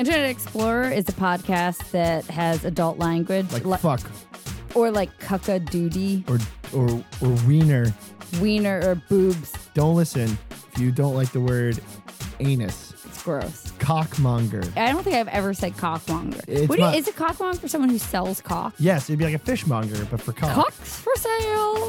Internet Explorer is a podcast that has adult language, Like li- fuck or like cucka doody, or or or wiener. wiener, or boobs. Don't listen if you don't like the word anus. It's gross. Cockmonger. I don't think I've ever said cockmonger. It's What do you- not- is a cockmonger for someone who sells cock? Yes, it'd be like a fishmonger, but for cock. Cocks for sale.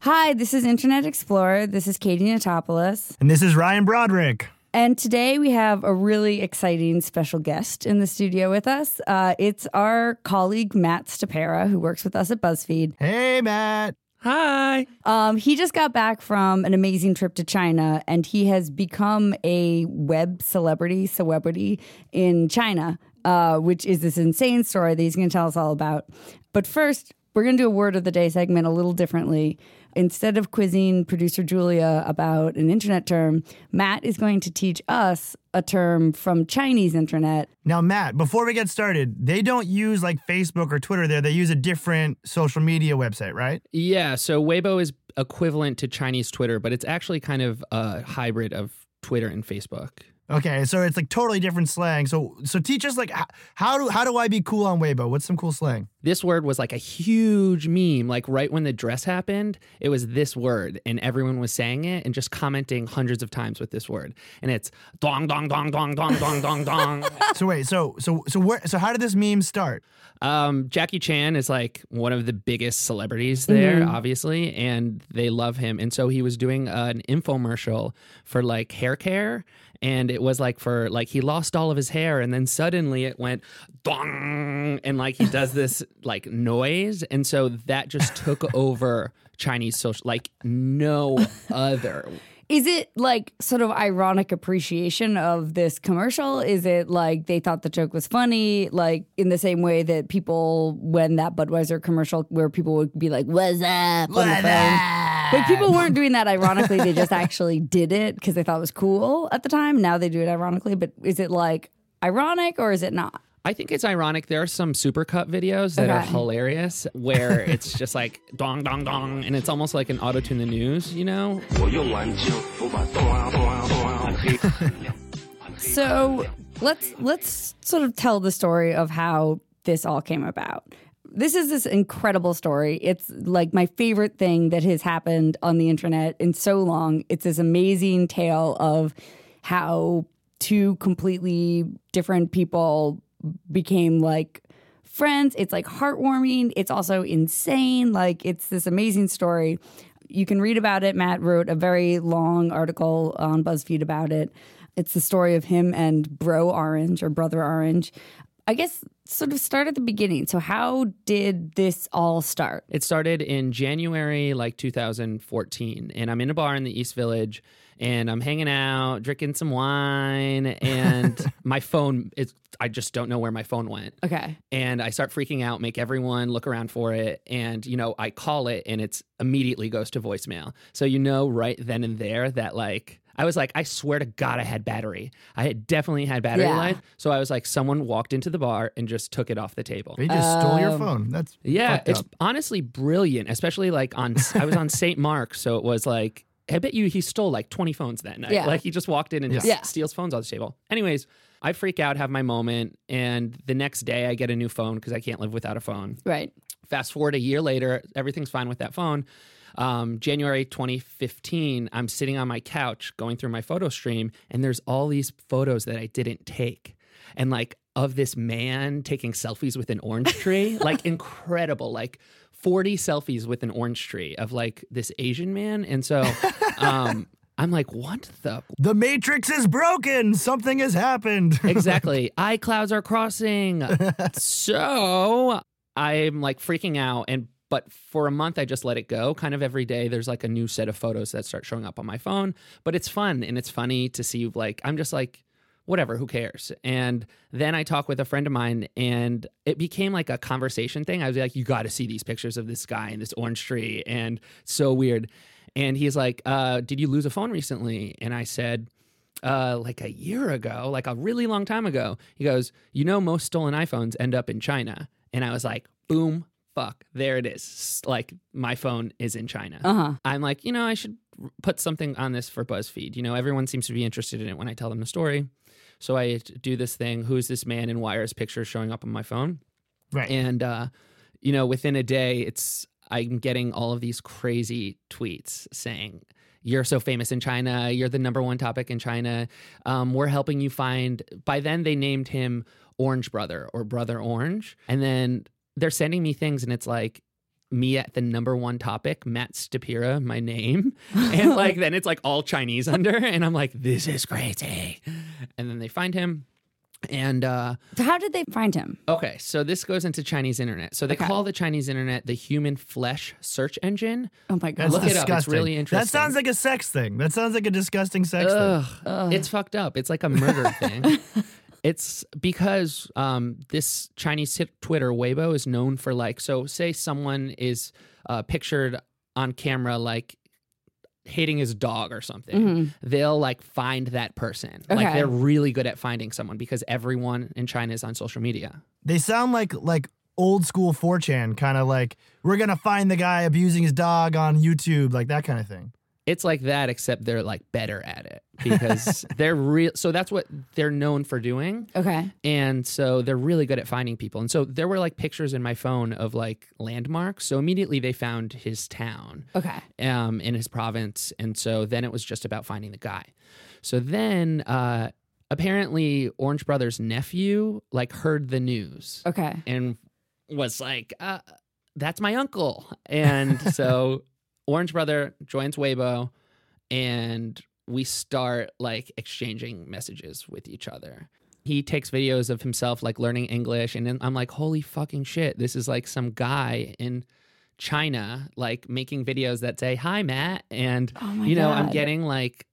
Hi, this is Internet Explorer. This is Katie Notopoulos. And this is Ryan Broderick. And today we have a really exciting special guest in the studio with us. Uh, it's our colleague Matt Stopera, who works with us at BuzzFeed. Hey, Matt. Hi. Um, he just got back from an amazing trip to China, and he has become a web celebrity, celebrity in China, uh, which is this insane story that he's going to tell us all about. But first, we're going to do a word of the day segment a little differently. Instead of quizzing producer Julia about an internet term, Matt is going to teach us a term from Chinese internet. Now, Matt, before we get started, they don't use like Facebook or Twitter there. They use a different social media website, right? Yeah, so Weibo is equivalent to Chinese Twitter, but it's actually kind of a hybrid of Twitter and Facebook. Okay, so it's like totally different slang. So so teach us like how do how do I be cool on Weibo? What's some cool slang? This word was like a huge meme. Like right when the dress happened, it was this word, and everyone was saying it and just commenting hundreds of times with this word. And it's dong dong dong dong dong dong dong dong. So wait, so so so where so how did this meme start? Um, Jackie Chan is like one of the biggest celebrities there, obviously, and they love him. And so he was doing an infomercial for like hair care. And it was like for like he lost all of his hair, and then suddenly it went dong, and like he does this like noise, and so that just took over Chinese social like no other. Is it like sort of ironic appreciation of this commercial? Is it like they thought the joke was funny, like in the same way that people when that Budweiser commercial where people would be like, "What's up?" on the phone. But people weren't doing that ironically. They just actually did it because they thought it was cool at the time. Now they do it ironically. But is it like ironic or is it not? I think it's ironic. There are some supercut videos that okay. are hilarious where it's just like dong dong dong, and it's almost like an auto tune the news, you know. so let's let's sort of tell the story of how this all came about. This is this incredible story. It's like my favorite thing that has happened on the internet in so long. It's this amazing tale of how two completely different people became like friends. It's like heartwarming. It's also insane. Like it's this amazing story. You can read about it. Matt wrote a very long article on BuzzFeed about it. It's the story of him and Bro Orange or Brother Orange. I guess sort of start at the beginning. So how did this all start? It started in January, like 2014, and I'm in a bar in the East Village, and I'm hanging out, drinking some wine, and my phone is. I just don't know where my phone went. Okay. and I start freaking out, make everyone look around for it, and you know, I call it and it's immediately goes to voicemail. So you know right then and there that like I was like, I swear to God I had battery. I had definitely had battery Yeah. life. So I was like, someone walked into the bar and just took it off the table. They just stole your Um, phone. That's Yeah, fucked it's up. honestly brilliant, especially like on I was on St. Mark, so it was like I bet you he stole like 20 phones that night. Yeah. Like he just walked in and just Yeah. steals phones off the table. Anyways, I freak out, have my moment, and the next day I get a new phone because I can't live without a phone. Right. Fast forward a year later, everything's fine with that phone. Um, January 2015, I'm sitting on my couch going through my photo stream, and there's all these photos that I didn't take. And like of this man taking selfies with an orange tree, like incredible, like 40 selfies with an orange tree of like this Asian man. And so um, I'm like, what the The Matrix is broken. Something has happened. exactly. iClouds are crossing. so I'm like freaking out and but for a month I just let it go. Kind of every day there's like a new set of photos that start showing up on my phone, but it's fun and it's funny to see like I'm just like whatever, who cares? And then I talk with a friend of mine and it became like a conversation thing. I was like, you got to see these pictures of this guy and this orange tree and so weird. And he's like, uh, did you lose a phone recently? And I said, uh, like a year ago, like a really long time ago. He goes, You know, most stolen iPhones end up in China. And I was like, Boom, fuck, there it is. Like, my phone is in China. Uh huh. I'm like, you know, I should put something on this for BuzzFeed. You know, everyone seems to be interested in it when I tell them the story. So I do this thing. Who's this man and why are his pictures showing up on my phone? Right. And uh, you know, within a day, it's I'm getting all of these crazy tweets saying, "You're so famous in China. You're the number one topic in China. Um, we're helping you find." By then, they named him Orange Brother or Brother Orange, and then they're sending me things, and it's like me at the number one topic, Matt Stopera, my name. And like then it's like all Chinese under. And I'm like, this is crazy. And then they find him. And uh How did they find him? okay, so this goes into Chinese internet. So they Okay. call the Chinese internet the human flesh search engine. Oh my god. That's Look it up. It's disgusting. really interesting. That sounds like a sex thing. That sounds like a disgusting sex thing. Ugh, it's fucked up. It's like a murder thing. It's because um, this Chinese t- Twitter Weibo is known for like so. Say someone is uh, pictured on camera like hating his dog or something. They'll like find that person. Like they're really good at finding someone because everyone in China is on social media. They sound like like old school 4chan, kind of like we're gonna find the guy abusing his dog on YouTube, like that kind of thing. It's like that, except they're like better at it because they're real. So that's what they're known for doing. Okay. And so they're really good at finding people. And so there were like pictures in my phone of like landmarks. So immediately they found his town Okay. um, in his province. And so then it was just about finding the guy. So then uh, apparently Orange Brothers' nephew like heard the news Okay. and was like, uh, that's my uncle. And so Orange Brother joins Weibo and we start like exchanging messages with each other. He takes videos of himself like learning English and then I'm like, holy fucking shit, this is like some guy in China like making videos that say, Hi Matt and Oh you know, I'm getting like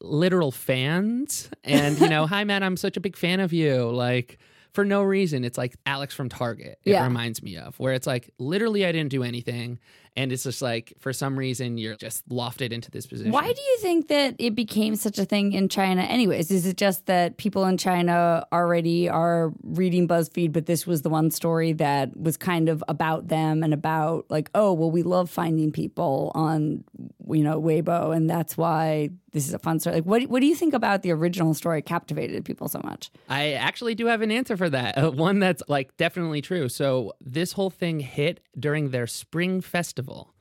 literal fans and you know, hi Matt, I'm such a big fan of you. Like for no reason. It's like Alex from Target. It Yeah. reminds me of where it's like literally I didn't do anything. And it's just like for some reason you're just lofted into this position. Why do you think that it became such a thing in China, anyways? Is it just that people in China already are reading BuzzFeed, but this was the one story that was kind of about them and about, like, oh, well, we love finding people on, you know, Weibo, and that's why this is a fun story. Like, what, what do you think about the original story captivated people so much? I actually do have an answer for that. Uh, one that's like definitely true. So this whole thing hit during their spring festival.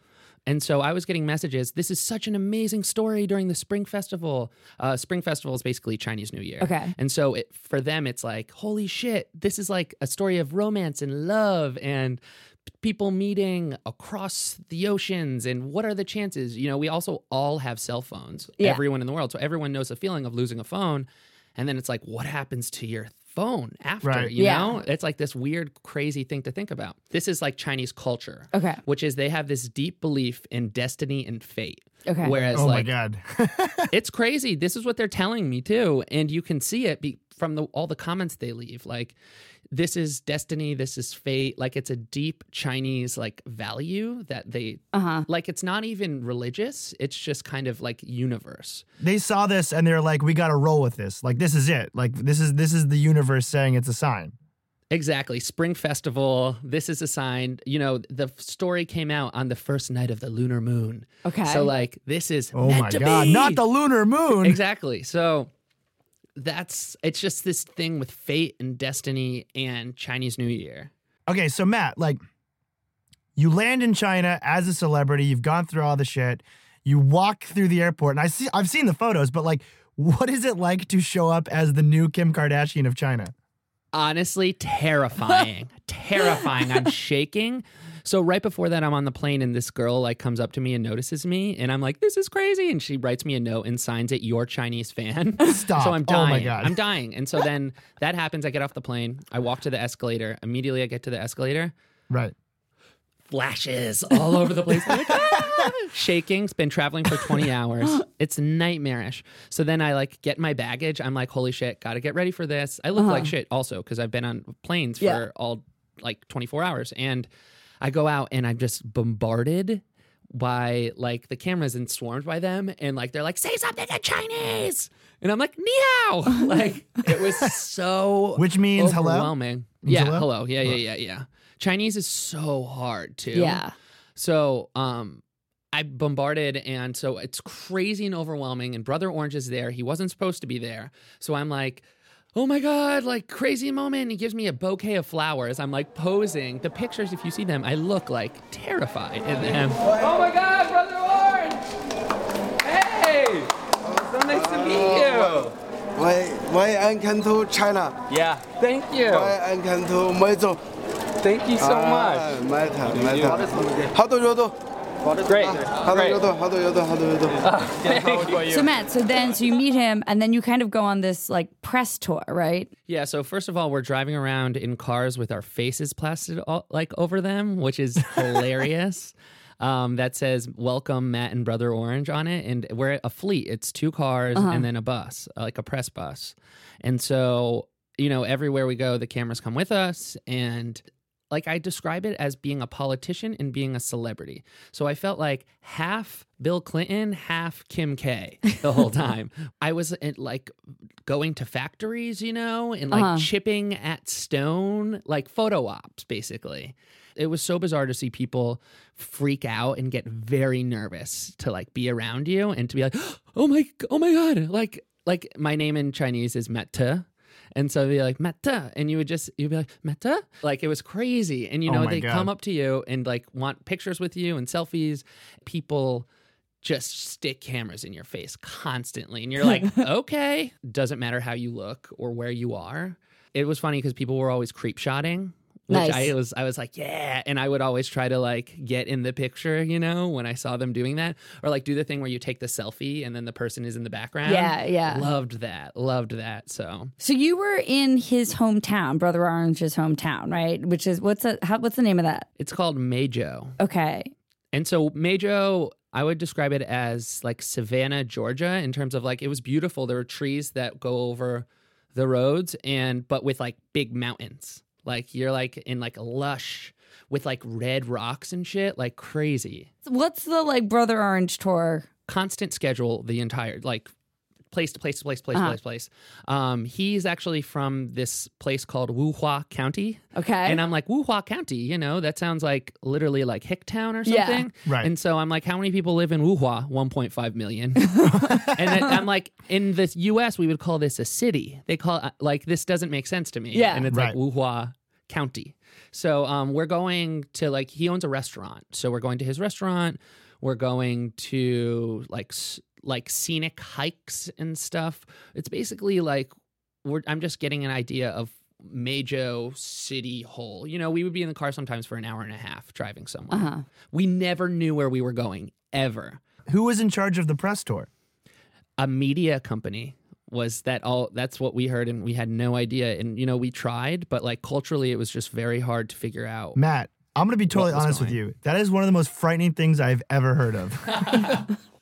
And so I was getting messages. This is such an amazing story during the Spring Festival. Uh, Spring Festival is basically Chinese New Year. Okay. And so it, for them, it's like, holy shit, this is like a story of romance and love and people meeting across the oceans. And what are the chances? You know, we also all have cell phones, Yeah. everyone in the world. So everyone knows the feeling of losing a phone. And then it's like, what happens to your phone after? Right. You Yeah. know, it's like this weird, crazy thing to think about. This is like Chinese culture, Okay. which is they have this deep belief in destiny and fate. Okay. Whereas, oh like, my god. it's crazy. This is what they're telling me too, and you can see it be, from the, all the comments they leave. Like, this is destiny. This is fate. Like, it's a deep Chinese like value that they Uh huh. like. It's not even religious. It's just kind of like universe. they saw this and they're like, we gotta roll with this. Like this is it. Like this is this is the universe saying it's a sign. Exactly. Spring festival. This is a sign. You know, the story came out on the first night of the lunar moon. Okay. So like, this is Oh meant my to god. be. Not the lunar moon. exactly. So that's it's just this thing with fate and destiny and Chinese New Year. Okay, so Matt, like you land in China as a celebrity, you've gone through all the shit. You walk through the airport, and I see I've seen the photos, but like what is it like to show up as the new Kim Kardashian of China? Honestly, terrifying. terrifying. I'm shaking. So right before that, I'm on the plane and this girl like comes up to me and notices me, and I'm like, "This is crazy!" And she writes me a note and signs it, "Your Chinese fan." Stop. So I'm dying. Oh my God. I'm dying. And so then that happens. I get off the plane. I walk to the escalator. Immediately, I get to the escalator. Right. Flashes all over the place. Like, "Ah!" Shaking. It's been traveling for 20 hours. It's nightmarish. So then I like get my baggage. I'm like, holy shit, gotta get ready for this. I look like shit also because I've been on planes for Yeah. all like 24 hours. And I go out and I'm just bombarded by like the cameras and swarmed by them. And like they're like, say something in Chinese. And I'm like, ni hao. Like it was so Which means hello? overwhelming. Means Yeah, hello? hello. Yeah, yeah, yeah, yeah. Chinese is so hard too. Yeah. So, um, I bombarded, and so it's crazy and overwhelming. And Brother Orange is there. He wasn't supposed to be there. So I'm like, oh my God, like crazy moment. He gives me a bouquet of flowers. I'm like posing. The pictures, if you see them, I look like terrified in them. Oh my God, Brother Orange! Hey! So nice to meet you. Why, why I come to China? Yeah. Thank you. Why I come to Meizu? Thank you so much. Ah, matter, matter. How do you do? Great. How do you do? How do you do? How do you do? So Matt, so then so you meet him and then you kind of go on this like press tour, right? Yeah, so first of all, we're driving around in cars with our faces plastered all, like over them, which is hilarious. Um, that says "Welcome Matt and Brother Orange" on it, and we're a fleet. It's two cars and then a bus, like a press bus. And so, you know, everywhere we go, the cameras come with us, and like I describe it as being a politician and being a celebrity. So I felt like half Bill Clinton, half Kim K the whole time. I was uh, like going to factories, you know, and like Uh-huh. chipping at stone, like photo ops, basically. It was so bizarre to see people freak out and get very nervous to like be around you and to be like, oh my, oh my god, like like my name in Chinese is Meta. And so they'd be like, Meta. And you would just, you'd be like, Meta? Like it was crazy. And you Oh know, my they come up to you and like want pictures with you and selfies. People just stick cameras in your face constantly. And you're like, okay, doesn't matter how you look or where you are. It was funny because people were always creep shotting. Which Nice. I was I was like, yeah. And I would always try to like get in the picture, you know, when I saw them doing that. Or like do the thing where you take the selfie and then the person is in the background. Yeah, yeah. Loved that. Loved that. So So you were in his hometown, Brother Orange's hometown, right? Which is what's a, how, what's the name of that? it's called Meizhou. Okay. And so Meizhou, I would describe it as like Savannah, Georgia, in terms of like it was beautiful. There were trees that go over the roads and but with like big mountains. Like you're like in like a lush with like red rocks and shit, like crazy. What's the like Brother Orange tour? Constant schedule the entire like place to place to place place Uh-huh. place place. Um he's actually from this place called Wuhua County. Okay. And I'm like, Wuhua County, you know, that sounds like literally like Hicktown or Yeah. something. Right. And so I'm like, how many people live in Wuhua? 1.5 million. and then I'm like, in the US, we would call this a city. They call it, like, this doesn't make sense to me. Yeah. And it's Right. like Wuhua County. So um, we're going to like, he owns a restaurant. So we're going to his restaurant. We're going to like, s- like scenic hikes and stuff. It's basically like, we're, I'm just getting an idea of Meizhou City Hall. You know, we would be in the car sometimes for an hour and a half driving somewhere. Uh-huh. We never knew where we were going ever. Who was in charge of the press tour? A media company was that all that's what we heard and we had no idea and you know we tried but like culturally it was just very hard to figure out. Matt, I'm going to be totally was honest with you. That is one of the most frightening things I've ever heard of.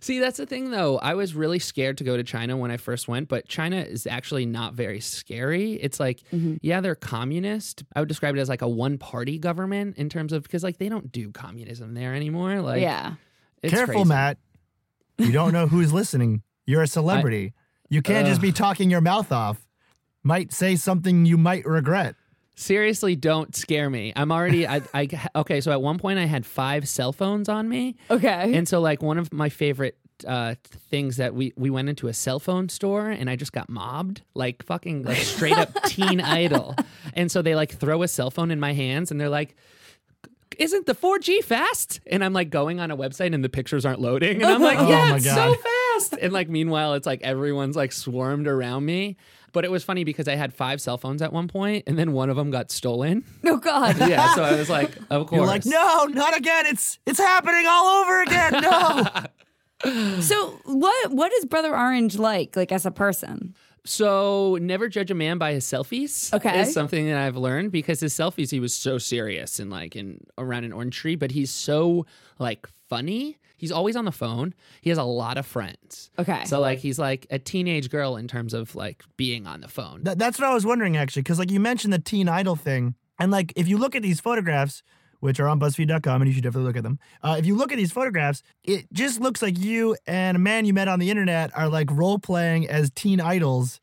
See, that's the thing though. I was really scared to go to China when I first went, but China is actually not very scary. It's like, mm-hmm. yeah, they're communist. I would describe it as like a one party government in terms of because like they don't do communism there anymore. Like yeah. it's Careful, crazy. Matt. You don't know who's listening. You're a celebrity. you can't just be talking your mouth off. Might say something you might regret. Seriously, don't scare me. I'm already I, I okay, so at one point I had five cell phones on me. Okay. And so like one of my favorite uh things that we we went into a cell phone store and I just got mobbed like fucking like straight up teen idol. And so they like throw a cell phone in my hands and they're like isn't the 4G fast? And I'm like going on a website and the pictures aren't loading. And I'm like, Oh yeah, my it's God. so fast. And like meanwhile, it's like everyone's like swarmed around me. But it was funny because I had five cell phones at one point and then one of them got stolen. oh God. Yeah. So I was like, of course. You're like, no, not again. It's it's happening all over again. No. So what what is Brother Orange like, like as a person? So never judge a man by his selfies. Okay. is something that I've learned because his selfies he was so serious and like in around an orange tree, but he's so like funny. He's always on the phone. He has a lot of friends. Okay. So like he's like a teenage girl in terms of like being on the phone. That, that's what I was wondering actually, because like you mentioned the teen idol thing, and like if you look at these photographs, which are on BuzzFeed.com, and you should definitely look at them. Uh, if you look at these photographs, it just looks like you and a man you met on the internet are like role playing as teen idols,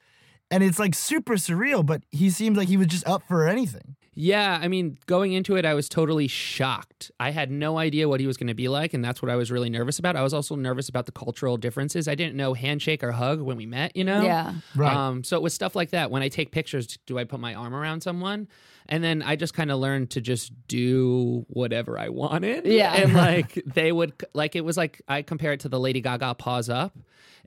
and it's like super surreal. But he seems like he was just up for anything. Yeah, I mean, going into it, I was totally shocked. I had no idea what he was going to be like, and that's what I was really nervous about. I was also nervous about the cultural differences. I didn't know handshake or hug when we met, you know? Yeah. Right. Um, so it was stuff like that. When I take pictures, do I put my arm around someone? And then I just kind of learned to just do whatever I wanted. Yeah. And like they would, like, it was like, I compare it to the Lady Gaga pause up.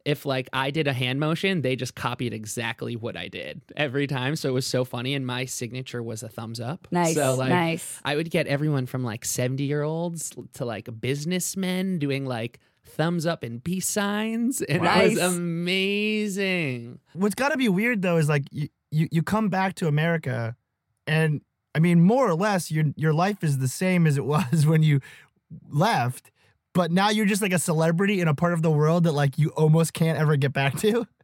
If like I did a hand motion, they just copied exactly what I did every time. So it was so funny. And my signature was a thumbs up. Nice, So like, nice. I would get everyone from like 70 year olds to like businessmen doing like thumbs up and peace signs. And it was amazing. What's got to be weird though is like you, you you come back to America, and I mean more or less your your life is the same as it was when you left, but now you're just like a celebrity in a part of the world that like you almost can't ever get back to.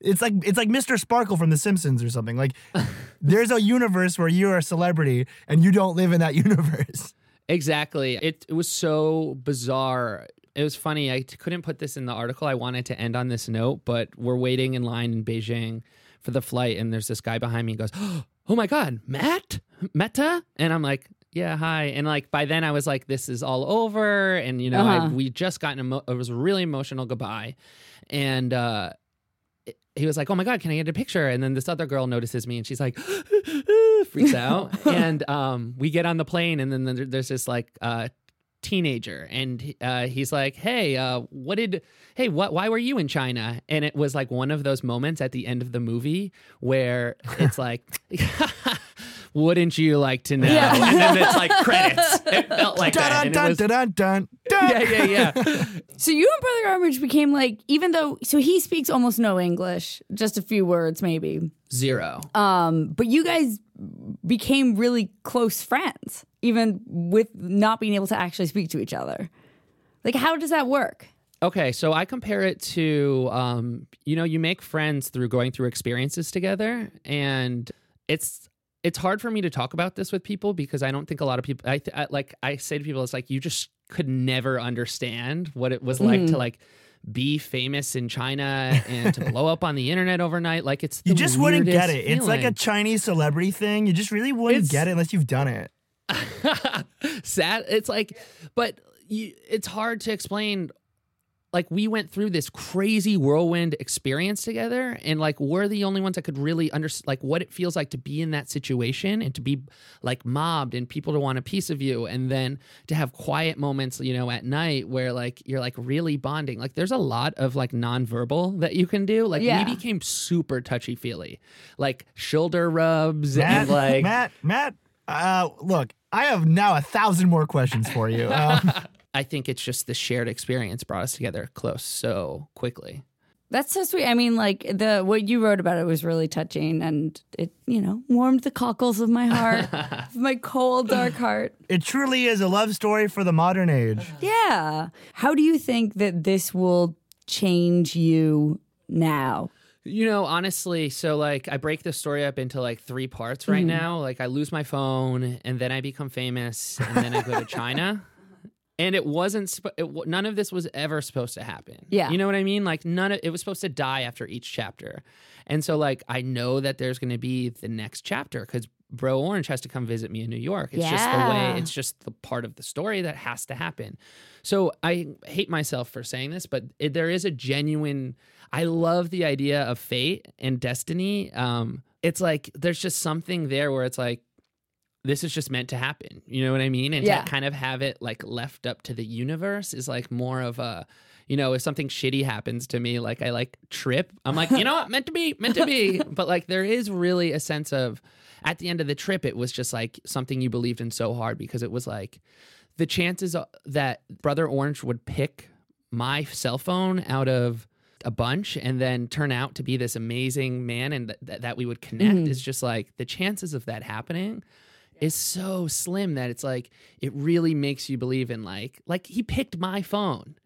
It's like it's like Mr. Sparkle from The Simpsons or something. Like there's a universe where you're a celebrity and you don't live in that universe. Exactly. It, it was so bizarre. It was funny. I t- couldn't put this in the article. I wanted to end on this note, but we're waiting in line in Beijing for the flight, and there's this guy behind me and goes, Oh my God, Matt? Meta? And I'm like, yeah, hi. And like by then I was like, this is all over. And, you know, Uh-huh. we just gotten, emo- it was a really emotional goodbye. And, uh, it- he was like, "Oh my god, can I get a picture?" And then this other girl notices me, and she's like, freaks out. and um, we get on the plane, and then there's this like uh, teenager, and uh, he's like, "Hey, uh, what did? Hey, what? Why were you in China?" And it was like one of those moments at the end of the movie where it's like. Wouldn't you like to know? Yeah. And then it's like credits. It felt like that. Dun and it dun was- dun dun dun. dun. yeah, yeah, yeah. So you and Brother Garbage became like, even though, so he speaks almost no English, just a few words maybe. Zero. Um, but you guys became really close friends, even with not being able to actually speak to each other. Like, how does that work? Okay, so I compare it to, um, you know, you make friends through going through experiences together, and it's it's hard for me to talk about this with people because I don't think a lot of people. I, th- I like I say to people, it's like you just could never understand what it was like to mm-hmm. like be famous in China and to blow up on the internet overnight. Like it's the You just wouldn't get it. It's like a. Chinese celebrity thing. You just really wouldn't It's- get it unless you've done it. sad. It's like, but you, it's hard to explain. Like we went through this crazy whirlwind experience together, and like we're the only ones that could really understand like what it feels like to be in that situation and to be like mobbed and people to want a piece of you, and then to have quiet moments, you know, at night where like you're like really bonding. Like there's a lot of like nonverbal that you can do. Like Yeah. we became super touchy feely, like shoulder rubs Matt, and like Matt, Matt. Uh, look, I have now a thousand more questions for you. Um, I think it's just the shared experience brought us together close so quickly. That's so sweet. I mean, like the what you wrote about it was really touching, and it you know warmed the cockles of my heart, of my cold dark heart. it truly is a love story for the modern age. Yeah. How do you think that this will change you now? You know, honestly, so like I break the story up into like three parts right mm-hmm. now. Like I lose my phone, and then I become famous, and then I go to China. And it wasn't. It, none of this was ever supposed to happen. Yeah. you know what I mean. Like none of it was supposed to die after each chapter. And so, like, I know that there's going to be the next chapter because Bro Orange has to come visit me in New York. It's just the way. It's just the part of the story that has to happen. So I hate myself for saying this, but it, there is a genuine. I love the idea of fate and destiny. Um, it's like there's just something there where it's like this is just meant to happen. You know what I mean? And Yeah. to kind of have it like left up to the universe is like more of a, you know, if something shitty happens to me, like I like trip, I'm like, you know what, meant to be, meant to be. But like there is really a sense of, at the end of the trip, it was just like something you believed in so hard because it was like the chances that Brother Orange would pick my cell phone out of a bunch and then turn out to be this amazing man and th- th- that we would connect mm-hmm. is just like the chances of that happening is so slim that it's like it really makes you believe in like like he picked my phone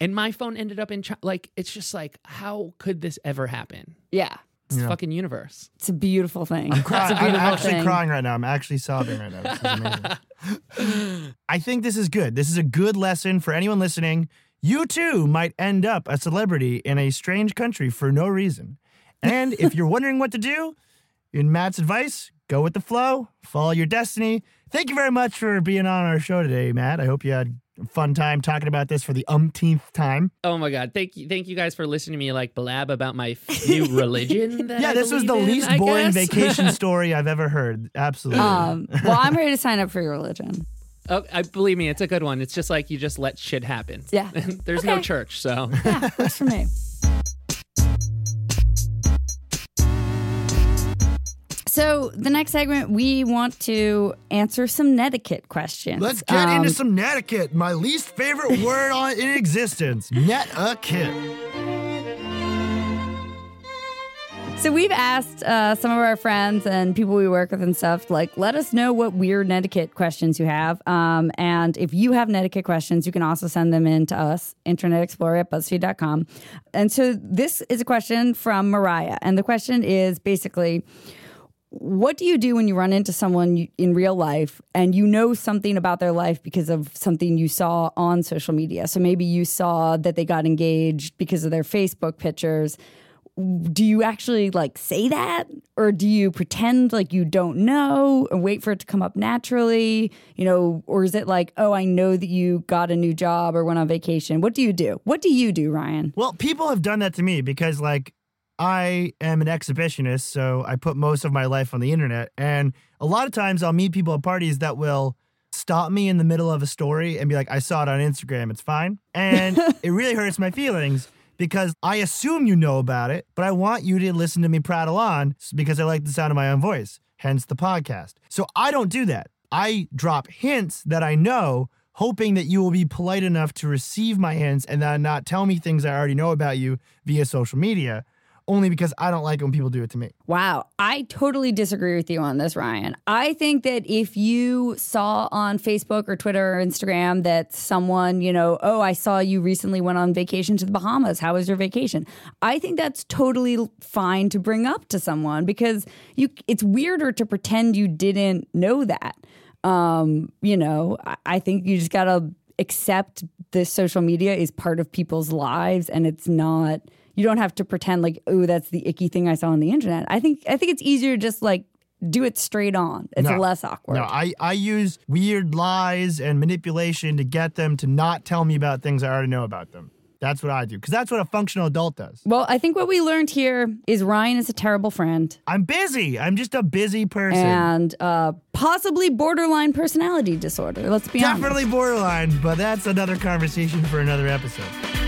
and my phone ended up in China. like it's just like how could this ever happen Yeah. it's the fucking universe It's a beautiful thing. Cry- it's a I'm actually thing. crying right now. I'm actually sobbing right now. This is amazing. I think this is good. This is a good lesson for anyone listening. You too might end up a celebrity in a strange country for no reason. And if you're wondering what to do, in Matt's advice, go with the flow, follow your destiny. Thank you very much for being on our show today, Matt. I hope you had a fun time talking about this for the umpteenth time. Oh my god! Thank you, thank you guys for listening to me like blab about my f- new religion. That yeah, I this was the in, least I boring guess. vacation story I've ever heard. Absolutely. Um, well, I'm ready to sign up for your religion. Oh, I believe me, it's a good one. It's just like you just let shit happen. Yeah. There's no church, so Yeah, works for me. So the next segment, we want to answer some netiquette questions. Let's get Um, into some netiquette, my least favorite word on, in existence. Net-a-kit. So we've asked uh, some of our friends and people we work with and stuff, like, let us know what weird netiquette questions you have. Um, and if you have netiquette questions, you can also send them in to us, Internet Explorer at BuzzFeed.com. And so this is a question from Mariah. And the question is basically, what do you do when you run into someone in real life and you know something about their life because of something you saw on social media? So maybe you saw that they got engaged because of their Facebook pictures. Do you actually like say that or do you pretend like you don't know and wait for it to come up naturally? You know, or is it like, "Oh, I know that you got a new job or went on vacation." What do you do? What do you do, Ryan? Well, people have done that to me because, like, I am an exhibitionist, so I put most of my life on the internet. And a lot of times I'll meet people at parties that will stop me in the middle of a story and be like, I saw it on Instagram, it's fine. And it really hurts my feelings because I assume you know about it, but I want you to listen to me prattle on because I like the sound of my own voice, hence the podcast. So I don't do that. I drop hints that I know, hoping that you will be polite enough to receive my hints and then not tell me things I already know about you via social media, only because I don't like when people do it to me. Wow, I totally disagree with you on this, Ryan. I think that if you saw on Facebook or Twitter or Instagram that someone, you know, oh, I saw you recently went on vacation to the Bahamas. How was your vacation? I think that's totally fine to bring up to someone because you it's weirder to pretend you didn't know that. Um, you know, I, I think you just gotta accept this social media is part of people's lives and it's not you don't have to pretend like oh that's the icky thing i saw on the internet i think i think it's easier to just like do it straight on it's No. less awkward No, I, I use weird lies and manipulation to get them to not tell me about things I already know about them. That's what I do because that's what a functional adult does. well i think what we learned here is ryan is a terrible friend I'm busy. I'm just a busy person. and uh, possibly borderline personality disorder let's be honest Definitely borderline, but that's another conversation for another episode.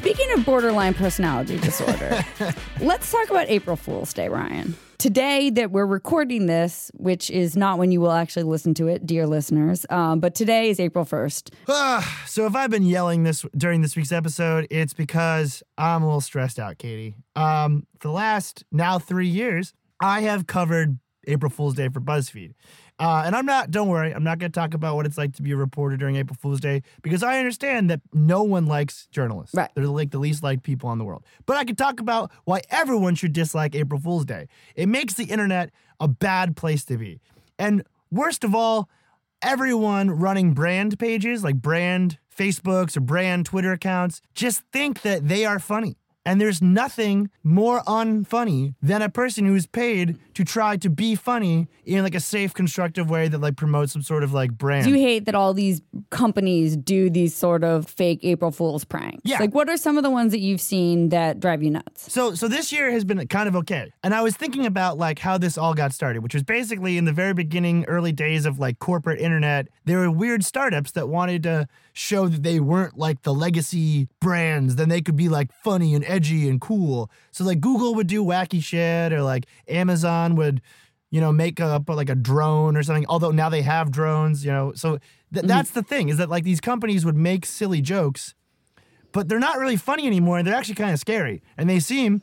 Speaking of borderline personality disorder, let's talk about April Fool's Day, Ryan. Today that we're recording this, which is not when you will actually listen to it, dear listeners, um, but today is April 1st. Ah, so if I've been yelling this during this week's episode, it's because I'm a little stressed out, Katie. Um, for the last now three years, I have covered April Fool's Day for BuzzFeed. Uh, and I'm not, don't worry, I'm not going to talk about what it's like to be a reporter during April Fool's Day because I understand that no one likes journalists. Right. They're like the least liked people on the world. But I could talk about why everyone should dislike April Fool's Day. It makes the internet a bad place to be. And worst of all, everyone running brand pages like brand Facebooks or brand Twitter accounts just think that they are funny. And there's nothing more unfunny than a person who's paid to try to be funny in like a safe, constructive way that like promotes some sort of like brand. Do you hate that all these companies do these sort of fake April Fool's pranks? Yeah. Like, what are some of the ones that you've seen that drive you nuts? So so this year has been kind of okay. And I was thinking about like how this all got started, which was basically in the very beginning, early days of like corporate internet, there were weird startups that wanted to show that they weren't like the legacy brands, then they could be like funny and edgy and cool. So like Google would do wacky shit or like Amazon would you know, make up like a drone or something. Although now they have drones, you know. So th- mm-hmm. that's the thing is that like these companies would make silly jokes but they're not really funny anymore. and They're actually kind of scary, and they seem,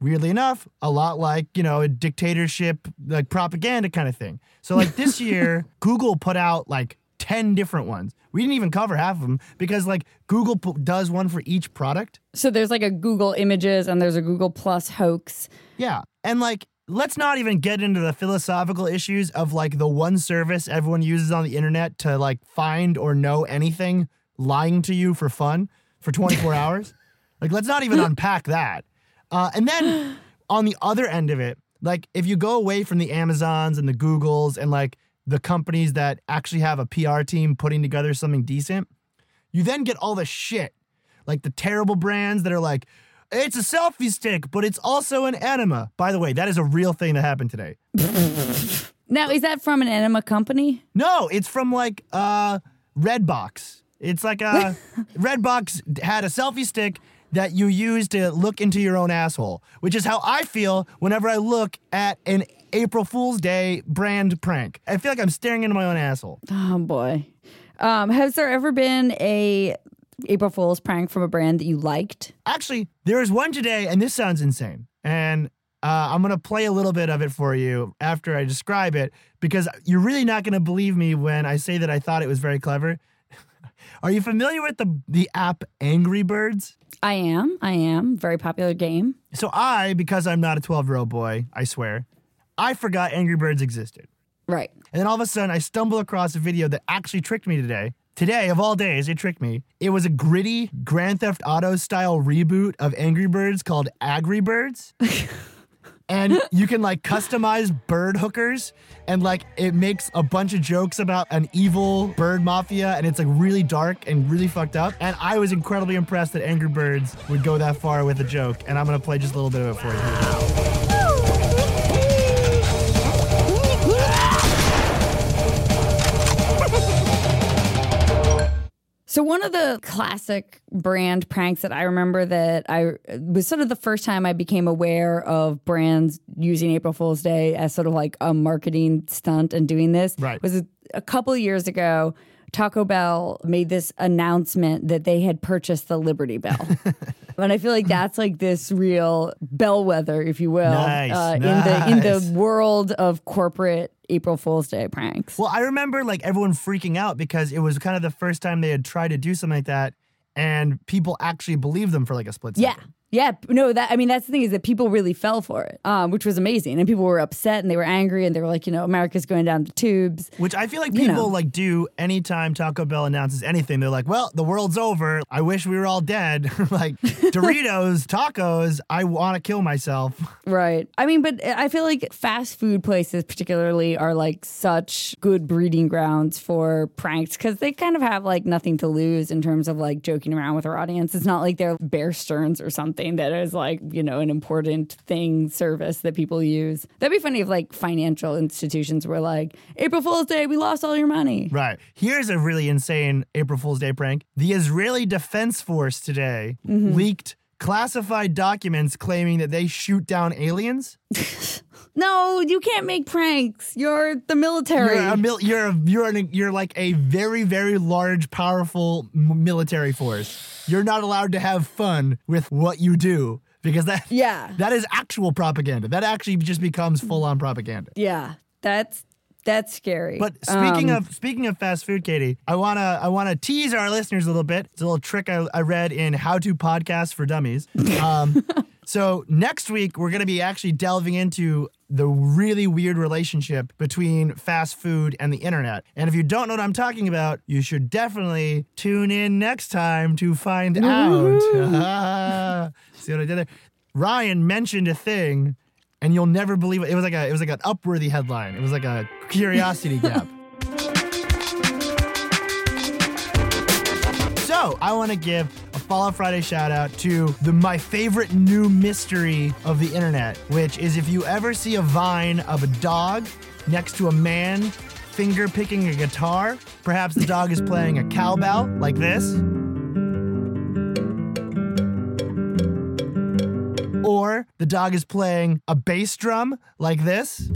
weirdly enough, a lot like you know a dictatorship, like propaganda kind of thing. So like this year, Google put out like ten different ones. We didn't even cover half of them because like Google p- does one for each product. So there's like a Google Images and there's a Google Plus hoax. Yeah, and like. Let's not even get into the philosophical issues of like the one service everyone uses on the internet to like find or know anything lying to you for fun for 24 hours. Like, let's not even unpack that. Uh, and then on the other end of it, like, if you go away from the Amazons and the Googles and like the companies that actually have a PR team putting together something decent, you then get all the shit, like the terrible brands that are like, it's a selfie stick, but it's also an enema. By the way, that is a real thing that happened today. Now, is that from an enema company? No, it's from like uh Redbox. It's like a Redbox had a selfie stick that you use to look into your own asshole, which is how I feel whenever I look at an April Fool's Day brand prank. I feel like I'm staring into my own asshole. Oh boy. Um, has there ever been a April Fool's prank from a brand that you liked? Actually, there is one today, and this sounds insane. And uh, I'm going to play a little bit of it for you after I describe it because you're really not going to believe me when I say that I thought it was very clever. Are you familiar with the, the app Angry Birds? I am. I am. Very popular game. So I, because I'm not a 12 year old boy, I swear, I forgot Angry Birds existed. Right. And then all of a sudden, I stumble across a video that actually tricked me today. Today, of all days, it tricked me. It was a gritty Grand Theft Auto style reboot of Angry Birds called Agri Birds. and you can like customize bird hookers and like it makes a bunch of jokes about an evil bird mafia and it's like really dark and really fucked up. And i was incredibly impressed that angry birds would go that far with a joke and i'm gonna play just a little bit of it for you So one of the classic brand pranks that I remember that I was sort of the first time I became aware of brands using April Fool's Day as sort of like a marketing stunt and doing this Right. was a, a couple of years ago. Taco Bell made this announcement that they had purchased the Liberty Bell. and I feel like that's like this real bellwether, if you will, Nice, uh, in the in the world of corporate April Fool's Day pranks. Well, I remember like everyone freaking out because it was kind of the first time they had tried to do something like that, and people actually believed them for like a split second. Yeah, no, that I mean that's the thing is that people really fell for it, um, which was amazing, and people were upset and they were angry and they were like, you know, America's going down the tubes. Which I feel like You people know. like do anytime Taco Bell announces anything. They're like, "Well, the world's over. I wish we were all dead." like Doritos, tacos. I want to kill myself. Right. I mean, but I feel like fast food places, particularly, are like such good breeding grounds for pranks because they kind of have like nothing to lose in terms of like joking around with our audience. It's not like they're Bear Stearns or something that is like, you know, an important thing, service that people use. That'd be funny if like financial institutions were like, April Fool's Day, we lost all your money. Right. Here's a really insane April Fool's Day prank. The Israeli Defense Force today Mm-hmm. leaked classified documents claiming that they shoot down aliens. No, you can't make pranks. You're the military. You're a mil- you're a, you're an, you're like a very very large powerful m- military force. You're not allowed to have fun with what you do because that Yeah. that is actual propaganda. That actually just becomes full on propaganda. yeah, that's that's scary. But speaking Um, of speaking of fast food, Katie, I wanna I wanna tease our listeners a little bit. It's a little trick I, I read in How to Podcast for Dummies. Um, so next week we're gonna be actually delving into the really weird relationship between fast food and the internet. And if you don't know what I'm talking about, you should definitely tune in next time to find out. See what I did there? Ryan mentioned a thing and you'll never believe it. It was like a it was like an upworthy headline. It was like a curiosity gap. So I want to give a Fall Out Friday shout out to the my favorite new mystery of the internet, which is if you ever see a vine of a dog next to a man finger picking a guitar, perhaps the dog is playing a cowbell like this. Or the dog is playing a bass drum like this.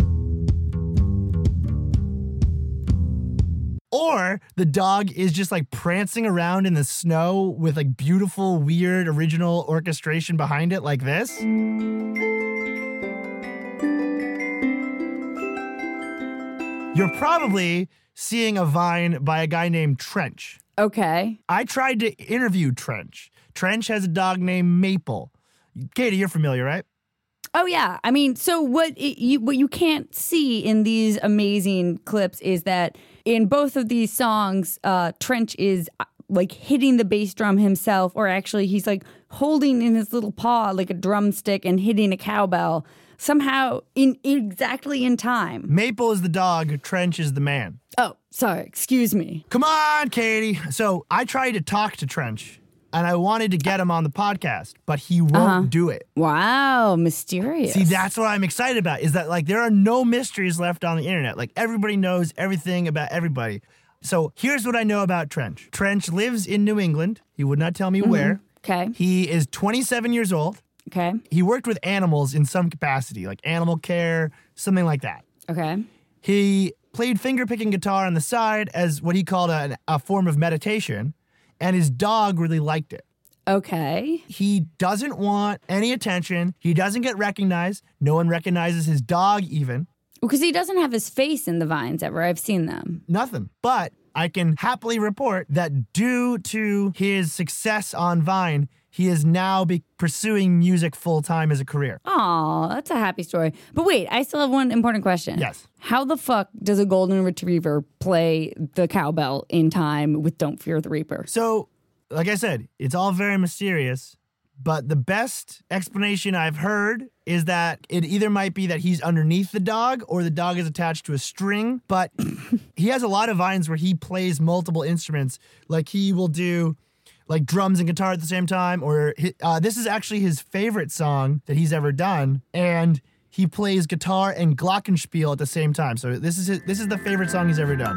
Or the dog is just like prancing around in the snow with like beautiful, weird, original orchestration behind it like this. You're probably seeing a vine by a guy named Trench. okay. I tried to interview Trench. Trench has a dog named Maple. Katie, you're familiar, right? Oh yeah. I mean, so what it, you what you can't see in these amazing clips is that in both of these songs, uh, Trench is uh, like hitting the bass drum himself, or actually he's like holding in his little paw like a drumstick and hitting a cowbell somehow in exactly in time. Maple is the dog, Trench is the man. Oh, sorry, excuse me. Come on, Katie. So I tried to talk to Trench and I wanted to get him on the podcast, but he won't uh-huh. do it. Wow, mysterious. See, that's what I'm excited about is that like there are no mysteries left on the internet. Like everybody knows everything about everybody. So here's what I know about Trench. Trench lives in New England. He would not tell me mm-hmm. where. okay. He is 27 years old. Okay. He worked with animals in some capacity, like animal care, something like that. Okay. He played fingerpicking guitar on the side as what he called a, a form of meditation, and his dog really liked it. Okay. He doesn't want any attention. He doesn't get recognized. No one recognizes his dog, even. Because he doesn't have his face in the vines ever. I've seen them. Nothing. But I can happily report that due to his success on Vine, he is now be pursuing music full time as a career. Oh, that's a happy story. But wait, I still have one important question. Yes. How the fuck does a golden retriever play the cowbell in time with Don't Fear the Reaper? So, like I said, it's all very mysterious. But the best explanation I've heard is that it either might be that he's underneath the dog or the dog is attached to a string. But he has a lot of vines where he plays multiple instruments. Like he will do like drums and guitar at the same time. Or uh, this is actually his favorite song that he's ever done. And he plays guitar and glockenspiel at the same time. So this is his, this is the favorite song he's ever done.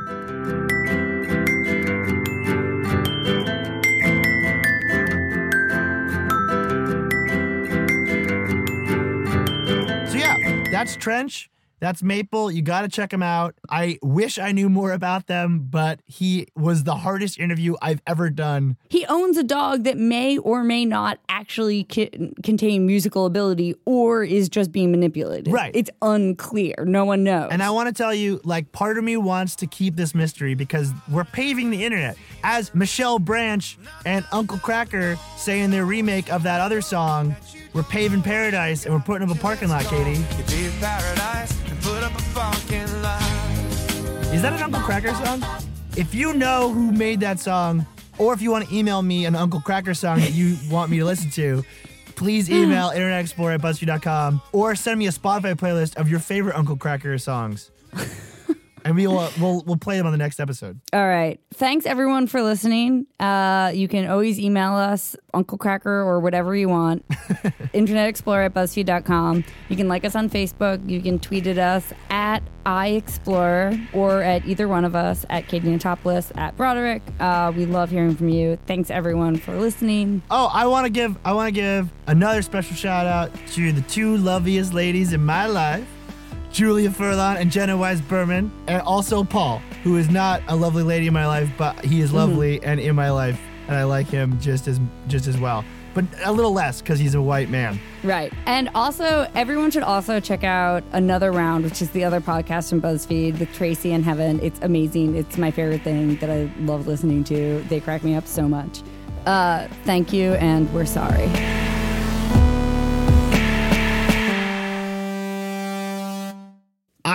So yeah, that's Trench. That's Maple. You got to check him out. I wish I knew more about them, but he was the hardest interview I've ever done. He owns a dog that may or may not actually ki- contain musical ability or is just being manipulated. Right. It's unclear. No one knows. And I want to tell you, like, part of me wants to keep this mystery because we're paving the internet. As Michelle Branch and Uncle Kracker say in their remake of that other song, we're paving paradise and we're putting up a parking lot, Katie. You be paradise and put up a fucking lie. Is that an Uncle Kracker song? If you know who made that song, or if you want to email me an Uncle Kracker song that you want me to listen to, please email internetexplorer at BuzzFeed.com or send me a Spotify playlist of your favorite Uncle Kracker songs. And we will uh, we'll, we'll play them on the next episode. All right. Thanks everyone for listening. Uh, you can always email us, Uncle Kracker or whatever you want. Internet Explorer at BuzzFeed.com. You can like us on Facebook. You can tweet at us at iExplorer or at either one of us at Katie Notopoulos at Broderick. Uh, we love hearing from you. Thanks everyone for listening. Oh, I want to give I want to give another special shout out to the two loveliest ladies in my life, Julia Furlan and Jenna Weiss-Berman, and also Paul, who is not a lovely lady in my life, but he is lovely and in my life, and I like him just as just as well, but a little less because he's a white man. Right. And also, everyone should also check out Another Round, which is the other podcast from BuzzFeed with Tracy and Heben. It's amazing. It's my favorite thing that I love listening to. They crack me up so much. Uh, thank you, and we're sorry.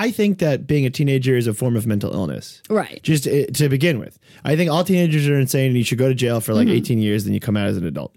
I think that being a teenager is a form of mental illness. Right. Just uh, to begin with, I think all teenagers are insane and you should go to jail for like 18 years, then you come out as an adult.